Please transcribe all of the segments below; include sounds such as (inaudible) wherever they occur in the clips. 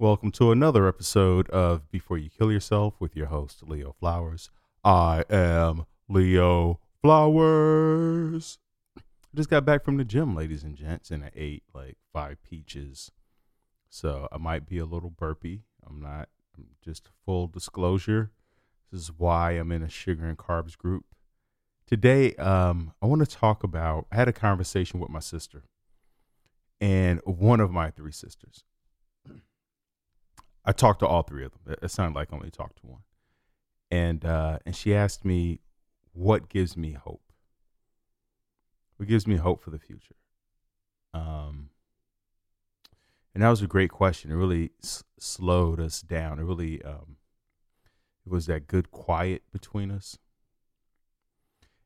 Welcome to another episode of Before You Kill Yourself with your host, Leo Flowers. I am Leo Flowers. I just got back from the gym, ladies and gents, and I ate like five peaches. So I might be a little burpy. I'm not, I'm just full disclosure. This is why I'm in a sugar and carbs group. Today, um, I want to talk about, I had a conversation with my sister and one of my three sisters. I talked to all three of them. It, sounded like I only talked to one. And uh, and she asked me, "What gives me hope? What gives me hope for the future?" Um, and that was a great question. It really s- slowed us down. It really um, it was that good quiet between us.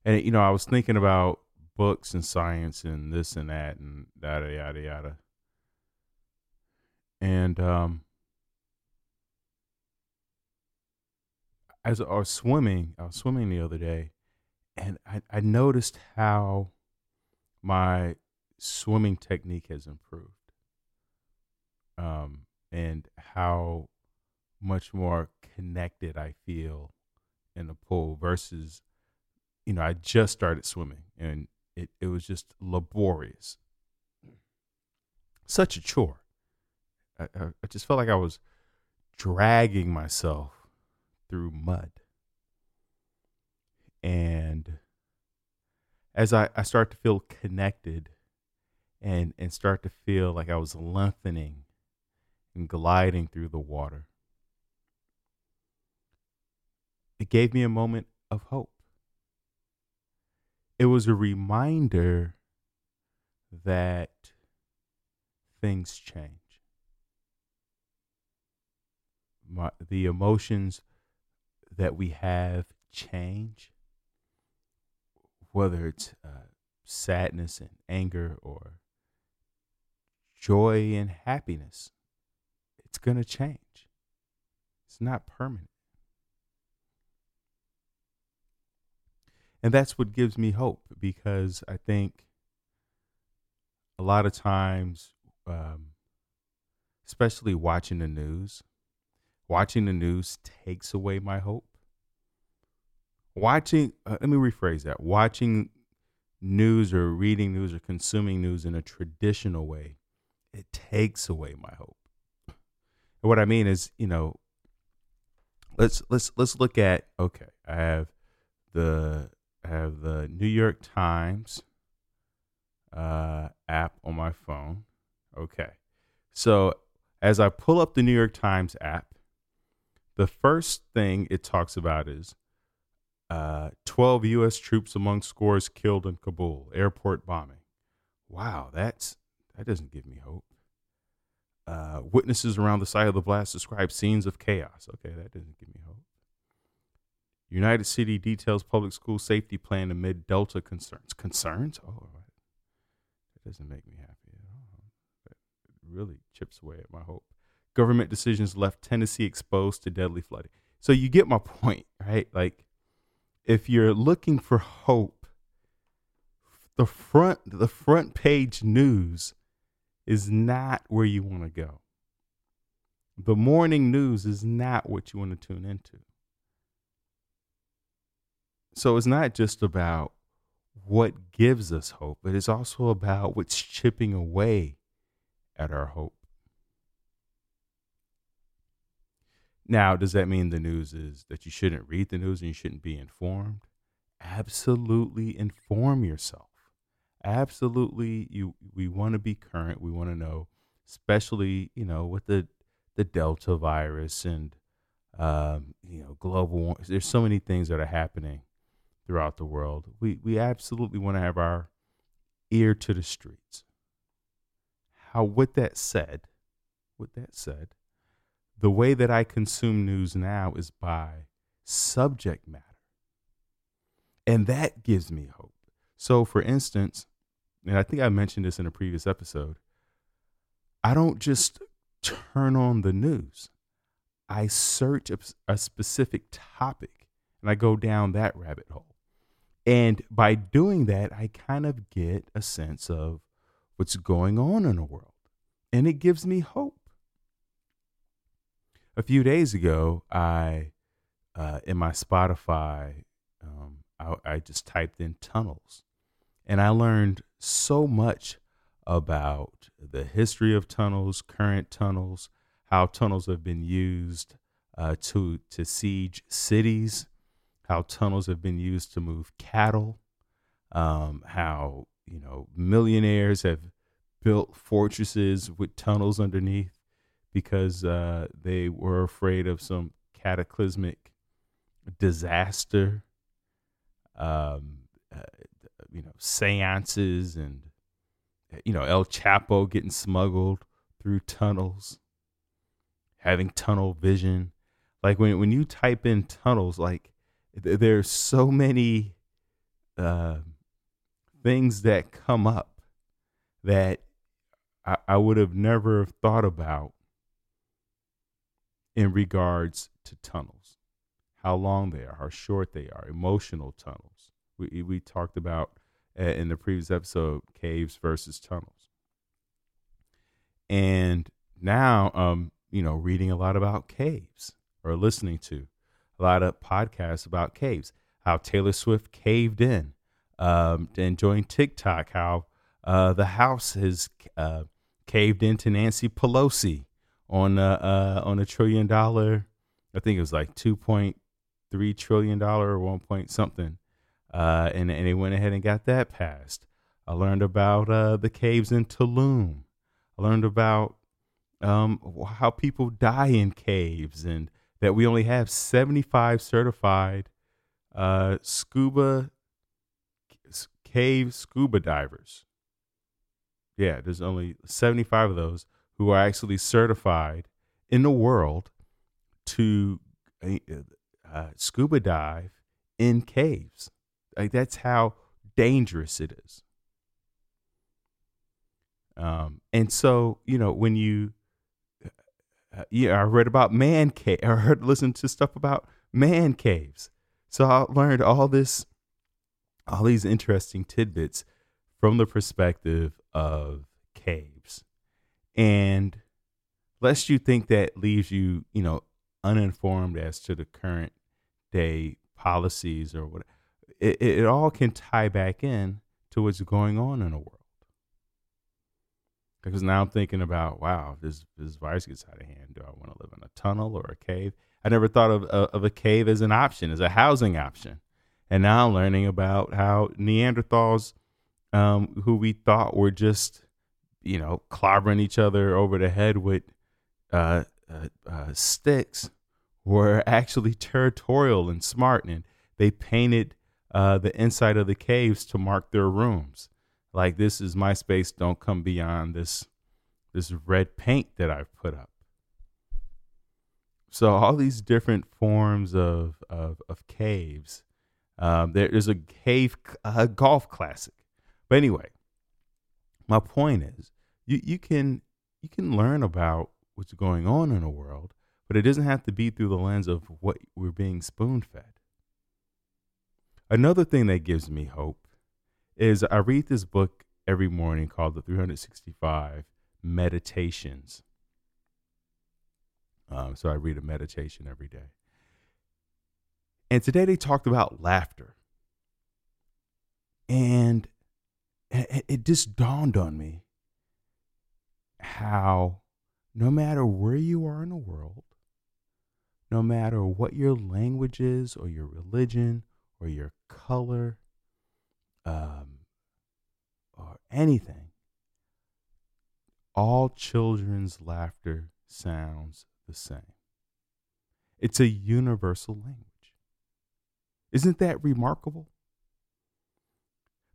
And you know, I was thinking about books and science and this and that and yada yada yada. And um, as I was swimming, I was swimming the other day, and I, I noticed how my swimming technique has improved, um, and how much more connected I feel in the pool versus, you know, I just started swimming and it, it was just laborious, such a chore. I, I, I just felt like I was dragging myself through mud. And as I, I start to feel connected and, and start to feel like I was lengthening and gliding through the water, it gave me a moment of hope. It was a reminder that things change. My, the emotions that we have change, whether it's uh, sadness and anger or joy and happiness, it's going to change. It's not permanent. And that's what gives me hope because I think a lot of times, um, especially watching the news, watching the news takes away my hope. Watching, uh, let me rephrase that watching news or reading news or consuming news in a traditional way, it takes away my hope. And what I mean is, you know, let's let's let's look at okay, I have the I have the New York Times uh, app on my phone. Okay. So as I pull up the New York Times app, the first thing it talks about is uh, 12 U.S. troops among scores killed in Kabul, airport bombing. Wow, that's that doesn't give me hope. Uh, witnesses around the site of the blast describe scenes of chaos. Okay, that doesn't give me hope. United City details public school safety plan amid Delta concerns. Concerns? Oh, that doesn't make me happy at all. That really chips away at my hope. Government decisions left Tennessee exposed to deadly flooding. So you get my (laughs) point, right? Like, if you're looking for hope, the front the front page news is not where you want to go. The morning news is not what you want to tune into. So it's not just about what gives us hope, but it's also about what's chipping away at our hope. Now, does that mean the news is that you shouldn't read the news and you shouldn't be informed? Absolutely inform yourself. Absolutely you we want to be current, we want to know, especially, you know, with the the Delta virus and um, you know, global there's so many things that are happening throughout the world. We we absolutely want to have our ear to the streets. How with that said, with that said, the way that I consume news now is by subject matter. And that gives me hope. So for instance, and I think I mentioned this in a previous episode, I don't just turn on the news. I search a, a specific topic and I go down that rabbit hole. And by doing that, I kind of get a sense of what's going on in the world. And it gives me hope. A few days ago, I uh, in my Spotify, um, I, I just typed in tunnels, and I learned so much about the history of tunnels, current tunnels, how tunnels have been used uh, to to siege cities, how tunnels have been used to move cattle, um, how you know millionaires have built fortresses with tunnels underneath because uh, they were afraid of some cataclysmic disaster. Um, uh, you know, seances and you know El Chapo getting smuggled through tunnels, having tunnel vision. Like when when you type in tunnels, like th- there's so many uh, things that come up that I, I would have never thought about in regards to tunnels, how long they are, how short they are, emotional tunnels. We we talked about uh, in the previous episode caves versus tunnels, and now um you know reading a lot about caves or listening to a lot of podcasts about caves, how Taylor Swift caved in, um, enjoying TikTok, how uh, the house has uh, caved into Nancy Pelosi on a uh, on a trillion dollar. I think it was like two point three trillion dollar or one point something, uh, and and they went ahead and got that passed. I learned about uh, the caves in Tulum. I learned about um, how people die in caves, and that we only have seventy five certified uh, scuba cave scuba divers. Yeah, there's only seventy five of those who are actually certified in the world to uh, uh, scuba dive in caves. Like that's how dangerous it is. Um, and so, you know, when you, uh, yeah, I read about man cave, (laughs) I heard, listened to stuff about man caves. So I learned all this, all these interesting tidbits from the perspective of caves. And lest you think that leaves you, you know, uninformed as to the current day policies or what, it, it all can tie back in to what's going on in the world. Because now I'm thinking about, wow, if this, this virus gets out of hand, do I want to live in a tunnel or a cave? I never thought of, of a cave as an option, as a housing option. And now I'm learning about how Neanderthals, um, who we thought were just you know, clobbering each other over the head with uh, uh, uh, sticks were (laughs) actually territorial and smart, and they painted uh, the inside of the caves to mark their rooms. Like this is my space. Don't come beyond this this red paint that I've put up. So all these different forms of of, of caves. Um, there is a cave a golf classic, but anyway, my point is you, you can you can learn about what's going on in the world, but it doesn't have to be through the lens of what we're being spoon fed. Another thing that gives me hope is I read this book every morning called the 365 Meditations. Um, so I read a meditation every day. And today they talked about laughter. And it just dawned on me how no matter where you are in the world, no matter what your language is or your religion or your color um, or anything, all children's laughter sounds the same. It's a universal language. Isn't that remarkable?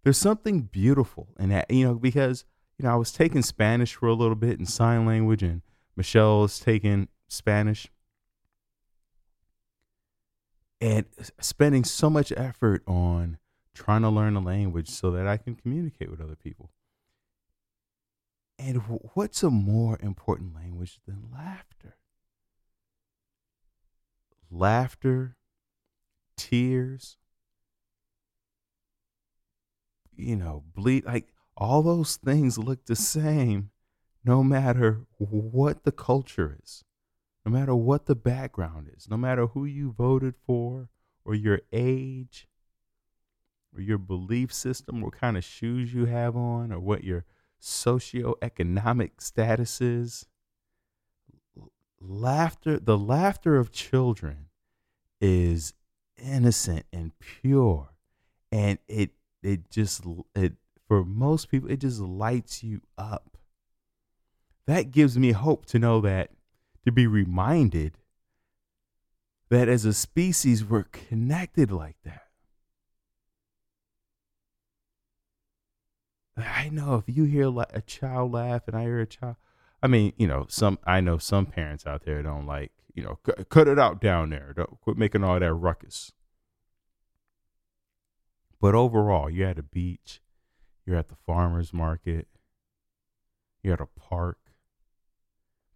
There's something beautiful in that, you know, because you know, I was taking Spanish for a little bit and sign language, and Michelle is taking Spanish. And spending so much effort on trying to learn a language so that I can communicate with other people. And what's a more important language than laughter? Laughter, tears, you know, bleed like all those things look the same no matter what the culture is, no matter what the background is, no matter who you voted for or your age or your belief system, what kind of shoes you have on, or what your socioeconomic status is. Laughter, the laughter of children is innocent and pure. And it it just it for most people it just lights you up. That gives me hope to know that to be reminded that as a species we're connected like that. I know if you hear a child laugh and I hear a child, I mean, you know, some I know some parents out there don't like, you know, cut it out down there. Don't quit making all that ruckus. But overall, you're at a beach, you're at the farmers market, you're at a park,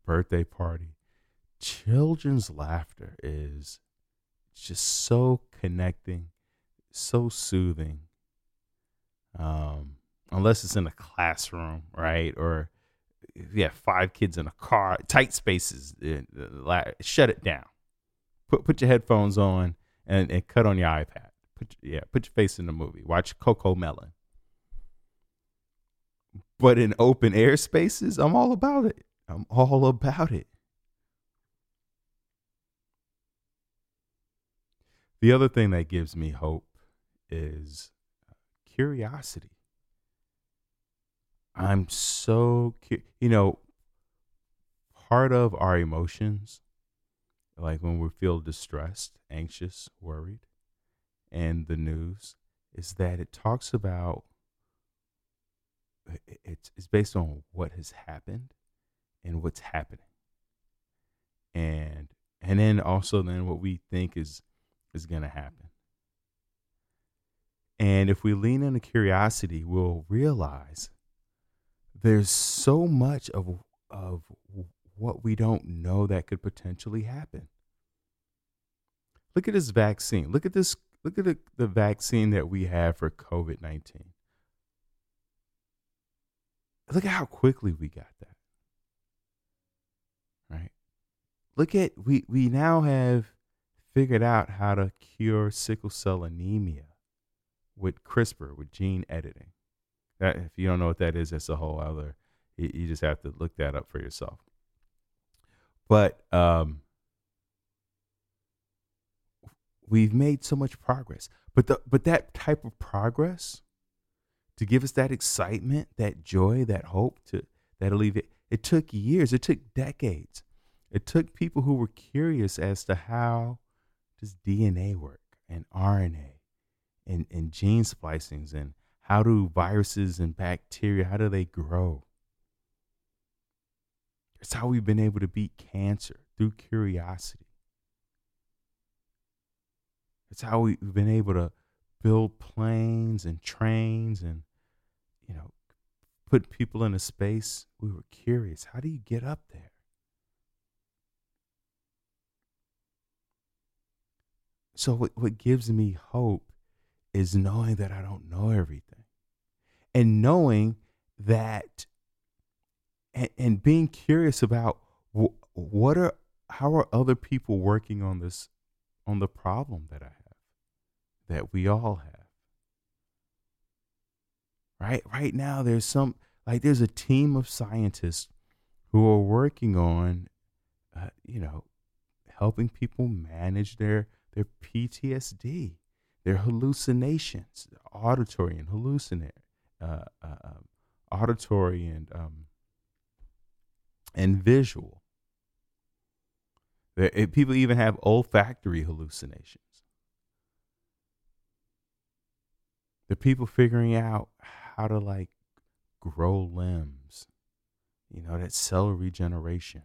birthday party. Children's laughter is just so connecting, so soothing. Um, unless it's in a classroom, right? Or if you have five kids in a car, tight spaces, uh, shut it down. Put put your headphones on and, and cut on your iPad. Put yeah, put your face in the movie. Watch CoComelon. But in open air spaces, I'm all about it. I'm all about it. The other thing that gives me hope is curiosity. I'm so you know part of our emotions like when we feel distressed, anxious, worried and the news is that it talks about it's it's based on what has happened and what's happening. And and then also then what we think is is going to happen. And if we lean into curiosity, we'll realize there's so much of of what we don't know that could potentially happen. Look at this vaccine. Look at this. Look at the, the vaccine that we have for COVID 19. Look at how quickly we got that. Right? Look at, we, we now have figured out how to cure sickle cell anemia with CRISPR, with gene editing. That if you don't know what that is, that's a whole other. You, you just have to look that up for yourself. But um, we've made so much progress. But the but that type of progress to give us that excitement, that joy, that hope to that alleviate it took years, it took decades. It took people who were curious as to how does DNA work and RNA and, and gene splicings and how do viruses and bacteria, how do they grow? It's how we've been able to beat cancer through curiosity. It's how we've been able to build planes and trains and, you know, put people in a space. We were curious. How do you get up there? So, what, what gives me hope is knowing that I don't know everything and knowing that and, and being curious about what are how are other people working on this on the problem that I have that we all have right right now there's some like there's a team of scientists who are working on uh, you know helping people manage their their PTSD their hallucinations auditory and hallucinatory uh, uh, um, auditory and um, and visual. It, eh, people even have olfactory hallucinations. The people figuring out how to like grow limbs, you know, that cell regeneration.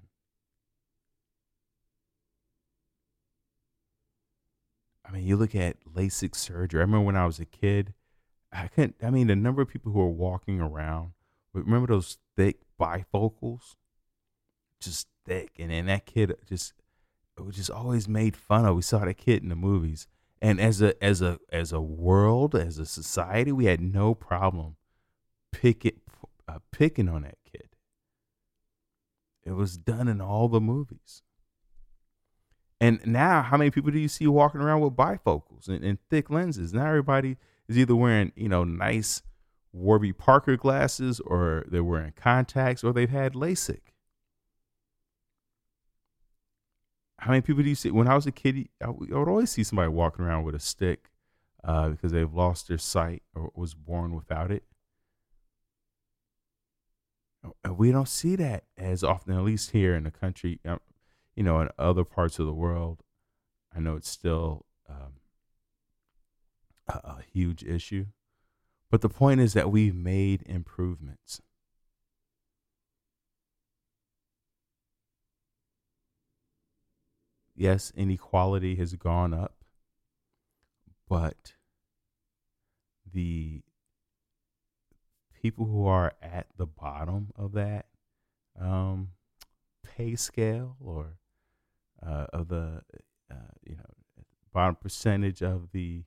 I mean, you look at LASIK surgery. I remember when I was a kid, I couldn't. I mean, the number of people who are walking around. Remember those thick bifocals, just thick, and then that kid just was just always made fun of. We saw that kid in the movies, and as a as a as a world, as a society, we had no problem pick it, uh, picking on that kid. It was done in all the movies. And now, how many people do you see walking around with bifocals and, and thick lenses? Now everybody is either wearing, you know, nice Warby Parker glasses, or they're wearing contacts, or they've had LASIK. How many people do you see? When I was a kid, I would always see somebody walking around with a stick uh, because they've lost their sight or was born without it. We don't see that as often, at least here in the country. Um, you know, in other parts of the world, I know it's still um, a, a huge issue. But the point is that we've made improvements. Yes, inequality has gone up, but the people who are at the bottom of that um, pay scale or uh, of the uh, you know bottom percentage of the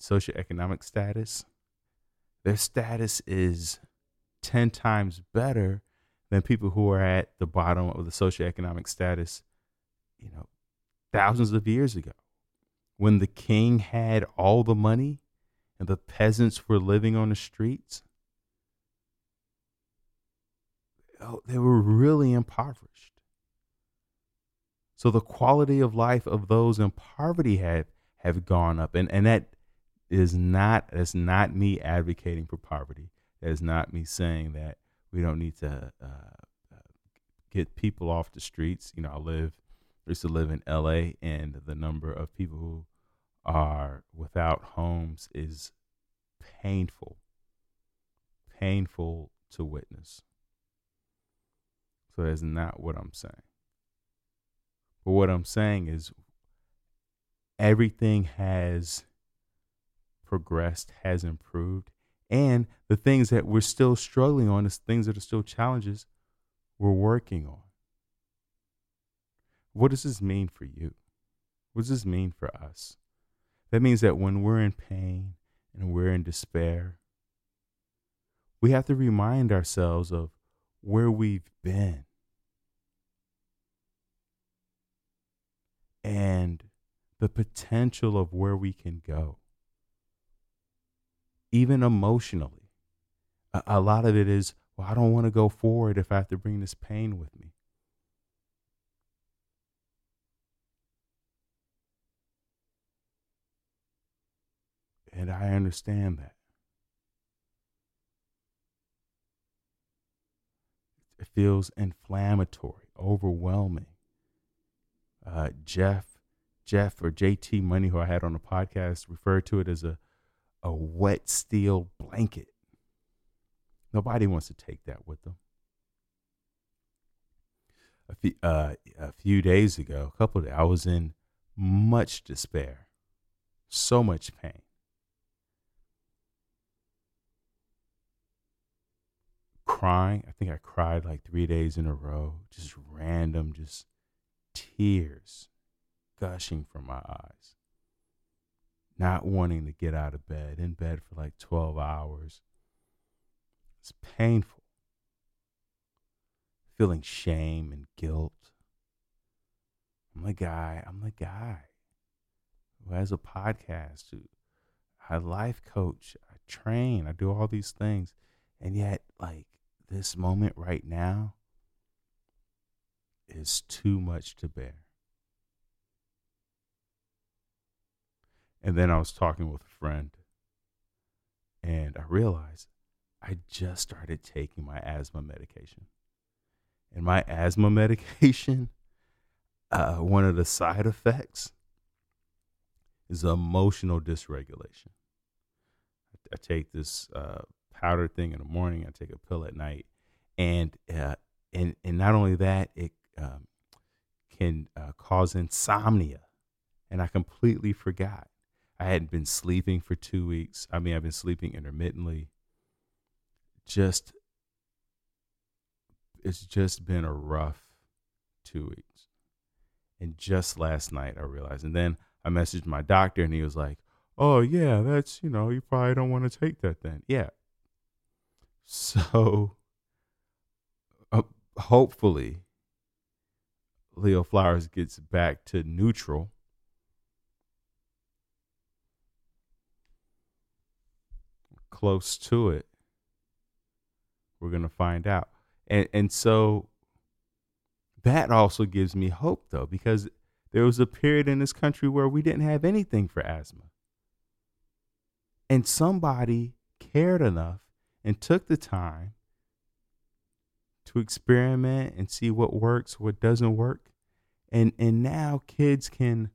socioeconomic status, their status is ten times better than people who are at the bottom of the socioeconomic status, you know, thousands of years ago, when the king had all the money and the peasants were living on the streets. Oh, they were really impoverished. So the quality of life of those in poverty have have gone up, and and that is not that's not me advocating for poverty. That is not me saying that we don't need to uh, uh get people off the streets. You know, I live used to live in L.A. and the number of people who are without homes is painful, painful to witness. So that's not what I'm saying. But what I'm saying is everything has progressed, has improved, and the things that we're still struggling on, the things that are still challenges, we're working on. What does this mean for you? What does this mean for us? That means that when we're in pain and we're in despair, we have to remind ourselves of where we've been and the potential of where we can go, even emotionally. A, a lot of it is, well, I don't want to go forward if I have to bring this pain with me. And I understand that. It feels inflammatory, overwhelming. Uh, Jeff, Jeff or JT Money, who I had on the podcast, referred to it as a, a wet steel blanket. Nobody wants to take that with them. A few, uh, a few days ago, a couple of days, I was in much despair, so much pain. Crying. I think I cried like three days in a row, just random, just tears gushing from my eyes. Not wanting to get out of bed, in bed for like 12 hours. It's painful. Feeling shame and guilt. I'm the guy, I'm the guy who has a podcast, who I life coach, I train, I do all these things. And yet, like, this moment right now is too much to bear. And then I was talking with a friend, and I realized I just started taking my asthma medication. And my asthma (laughs) medication, uh, one of the side effects is emotional dysregulation. I take this uh, powder thing in the morning. I take a pill at night, and uh, and and not only that, it um, can uh, cause insomnia. And I completely forgot. I hadn't been sleeping for two weeks. I mean, I've been sleeping intermittently. Just, it's just been a rough two weeks. And just last night, I realized. And then I messaged my doctor, and he was like, "Oh yeah, that's you know, you probably don't want to take that then." Yeah, so, uh, hopefully, Leo Flowers gets back to neutral. Close to it. We're going to find out. And and so that also gives me hope though because there was a period in this country where we didn't have anything for asthma. And somebody cared enough and took the time to experiment and see what works, what doesn't work. And and now kids can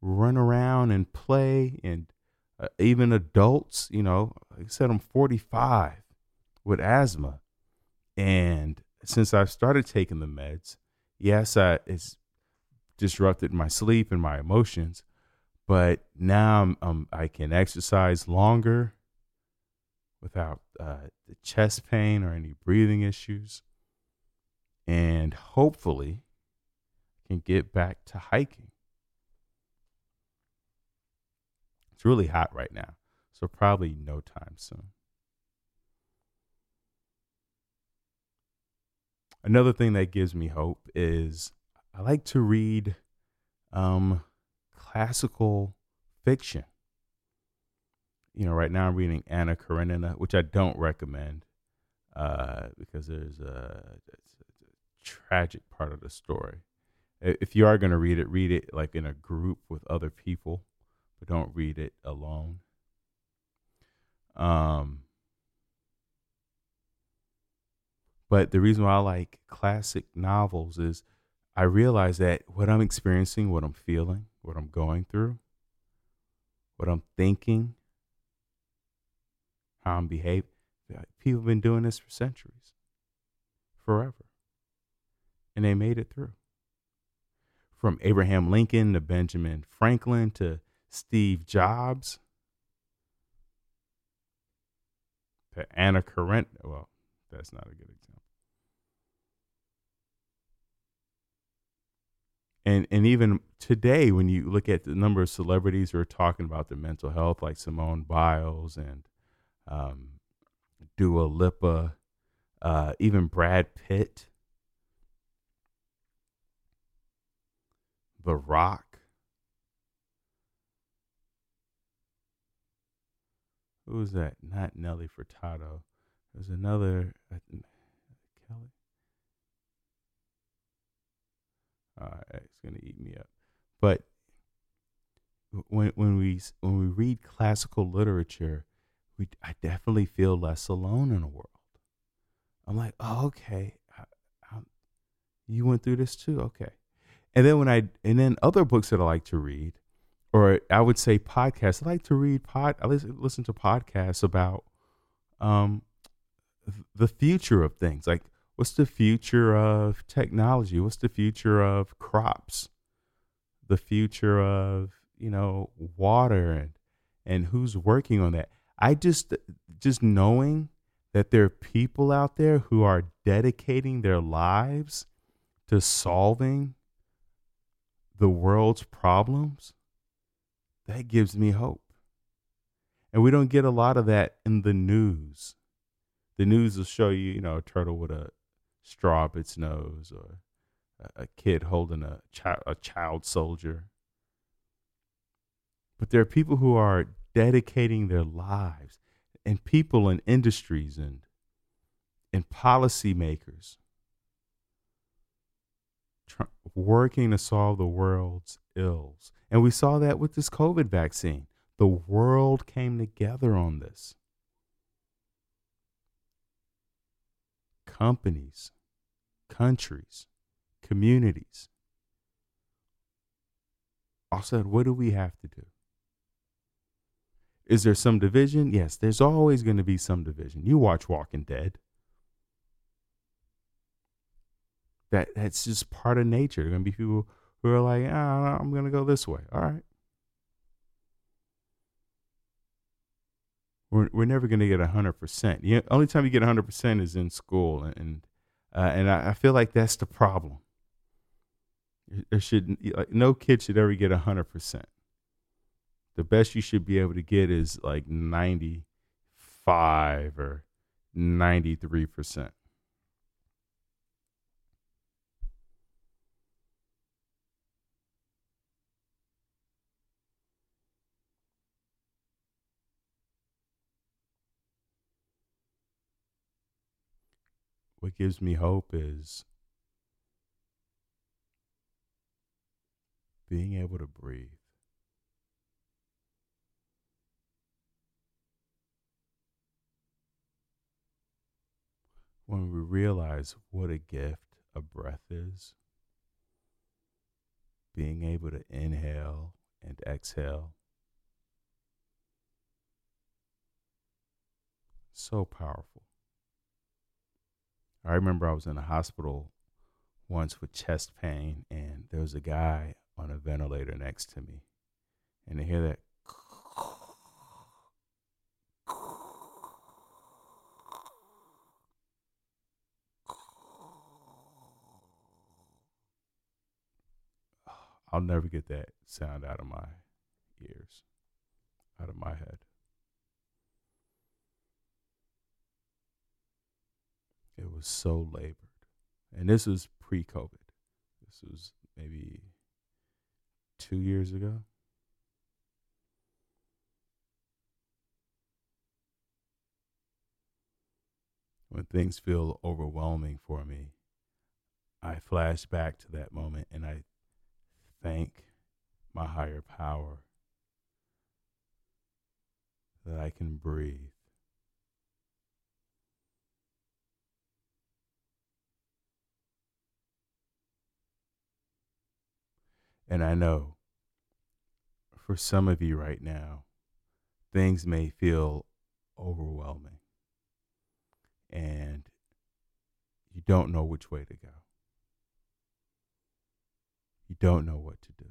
run around and play and uh, even adults, you know, like I said I'm 45 with asthma. And since I've started taking the meds, yes, I, it's disrupted my sleep and my emotions, but now I'm, um, I can exercise longer without uh, the chest pain or any breathing issues and hopefully can get back to hiking. It's really hot right now, so probably no time soon. Another thing that gives me hope is I like to read um, classical fiction. You know, right now I'm reading Anna Karenina, which I don't recommend uh, because there's a, tragic part of the story. If you are going to read it, read it like in a group with other people, but don't read it alone. Um, but the reason why I like classic novels is I realize that what I'm experiencing, what I'm feeling, what I'm going through, what I'm thinking, Um, how I'm behaving, people have been doing this for centuries, forever and they made it through. From Abraham Lincoln to Benjamin Franklin to Steve Jobs to Anna Karenina. Well, that's not a good example. And and even today, when you look at the number of celebrities who are talking about their mental health, like Simone Biles and um, Dua Lipa, uh, even Brad Pitt, The Rock. Who was that? Not Nelly Furtado. There's another uh, Kelly. All right, it's gonna eat me up. But when when we when we read classical literature, we I definitely feel less alone in the world. I'm like, oh, okay, I, I, you went through this too. Okay, and then when I and then other books that I like to read, or I would say podcasts. I like to read pod. I listen, listen to podcasts about um the future of things. Like what's the future of technology? What's the future of crops? The future of you know water and and who's working on that. I just just knowing that there are people out there who are dedicating their lives to solving the world's problems, that gives me hope. And we don't get a lot of that in the news. The news will show you, you know, a turtle with a straw up its nose or a kid holding a child, a child soldier. But there are people who are dedicating their lives and people and industries and and policymakers working to solve the world's ills. And we saw that with this COVID vaccine. The world came together on this. Companies, countries, communities all said, what do we have to do? Is there some division? Yes, there's always going to be some division. You watch Walking Dead. that that's just part of nature. There are gonna be people who are like, ah, I'm gonna go this way. All right. We're we're never gonna get hundred percent. The only time you get hundred percent is in school, and uh, and I, I, feel like that's the problem. There should like, no kid should ever get hundred percent the best you should be able to get is like 95 or 93%. What gives me hope is being able to breathe. When we realize what a gift a breath is, being able to inhale and exhale. So powerful. I remember I was in a hospital once with chest pain, and there was a guy on a ventilator next to me. And to hear that I'll never get that sound out of my ears, out of my head. It was so labored. And this was pre COVID. This was maybe two years ago. When things feel overwhelming for me, I flash back to that moment and I thank my higher power that I can breathe. And I know for some of you right now, things may feel overwhelming and you don't know which way to go. You don't know what to do.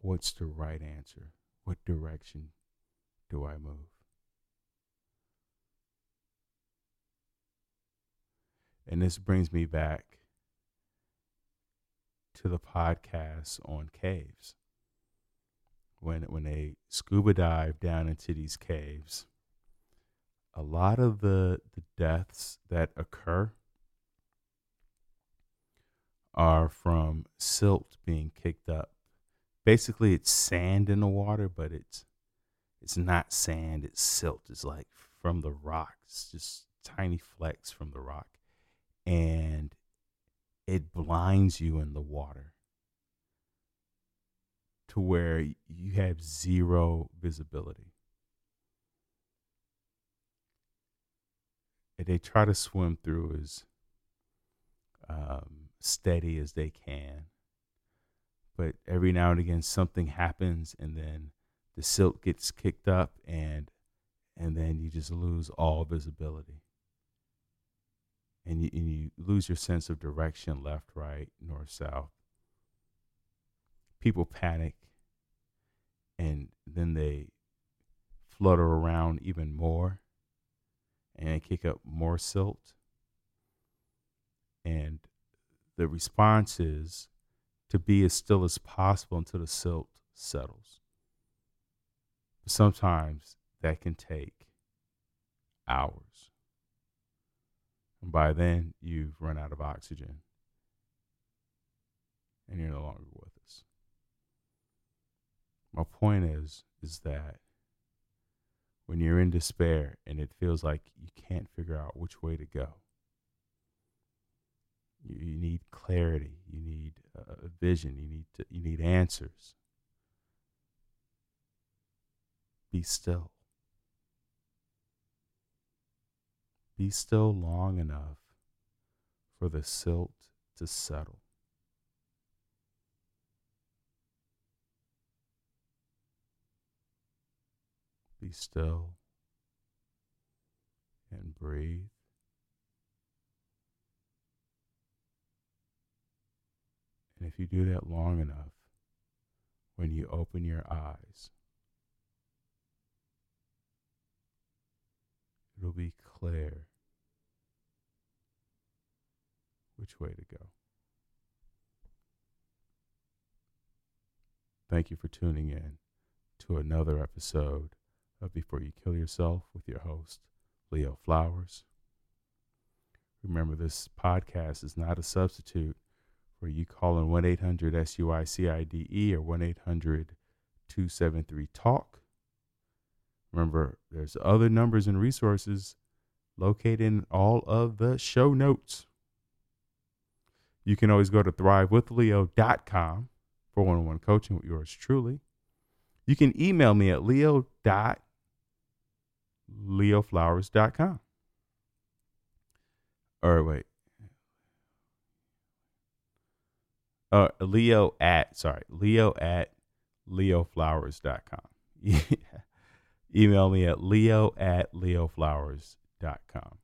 What's the right answer? What direction do I move? And this brings me back to the podcast on caves. When when they scuba dive down into these caves, a lot of the the deaths that occur are from silt being kicked up. Basically, it's sand in the water, but it's it's not sand. It's silt. It's like from the rock. It's just tiny flecks from the rock, and it blinds you in the water to where you have zero visibility. And they try to swim through as um, steady as they can. But every now and again, something happens, and then the silt gets kicked up, and and then you just lose all visibility and you, and you lose your sense of direction left, right, north, south. People panic and then they flutter around even more and kick up more silt. And the response is to be as still as possible until the silt settles. But sometimes that can take hours. And by then, you've run out of oxygen and you're no longer with us. My point is, is that when you're in despair and it feels like you can't figure out which way to go, you, you need clarity, you need a vision, you need to, you need answers. Be still. Be still long enough for the silt to settle. Be still and breathe. And if you do that long enough, when you open your eyes, it'll be clear which way to go. Thank you for tuning in to another episode of Before You Kill Yourself with your host, Leo Flowers. Remember, this podcast is not a substitute for you calling 1 800 SUICIDE or 1 800 273 TALK. Remember, there's other numbers and resources located in all of the show notes. You can always go to thrivewithleo.com for one on one coaching with yours truly. You can email me at leo.leoflowers.com. Or wait. Uh, leo at, sorry, leo at leoflowers.com. (laughs) Yeah. Email me at leo at leoflowers.com.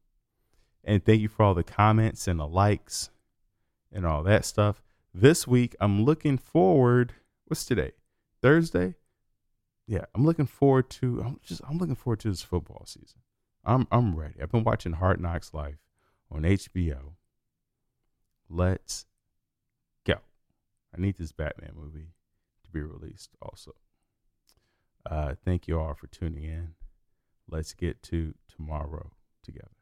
And thank you for all the comments and the likes and all that stuff. This week, I'm looking forward. What's today? Thursday? Yeah, I'm looking forward to. I'm just. I'm looking forward to this football season. I'm. I'm ready. I've been watching Hard Knocks Life on HBO. Let's. I need this Batman movie to be released. Also, uh, thank you all for tuning in. Let's get to tomorrow together.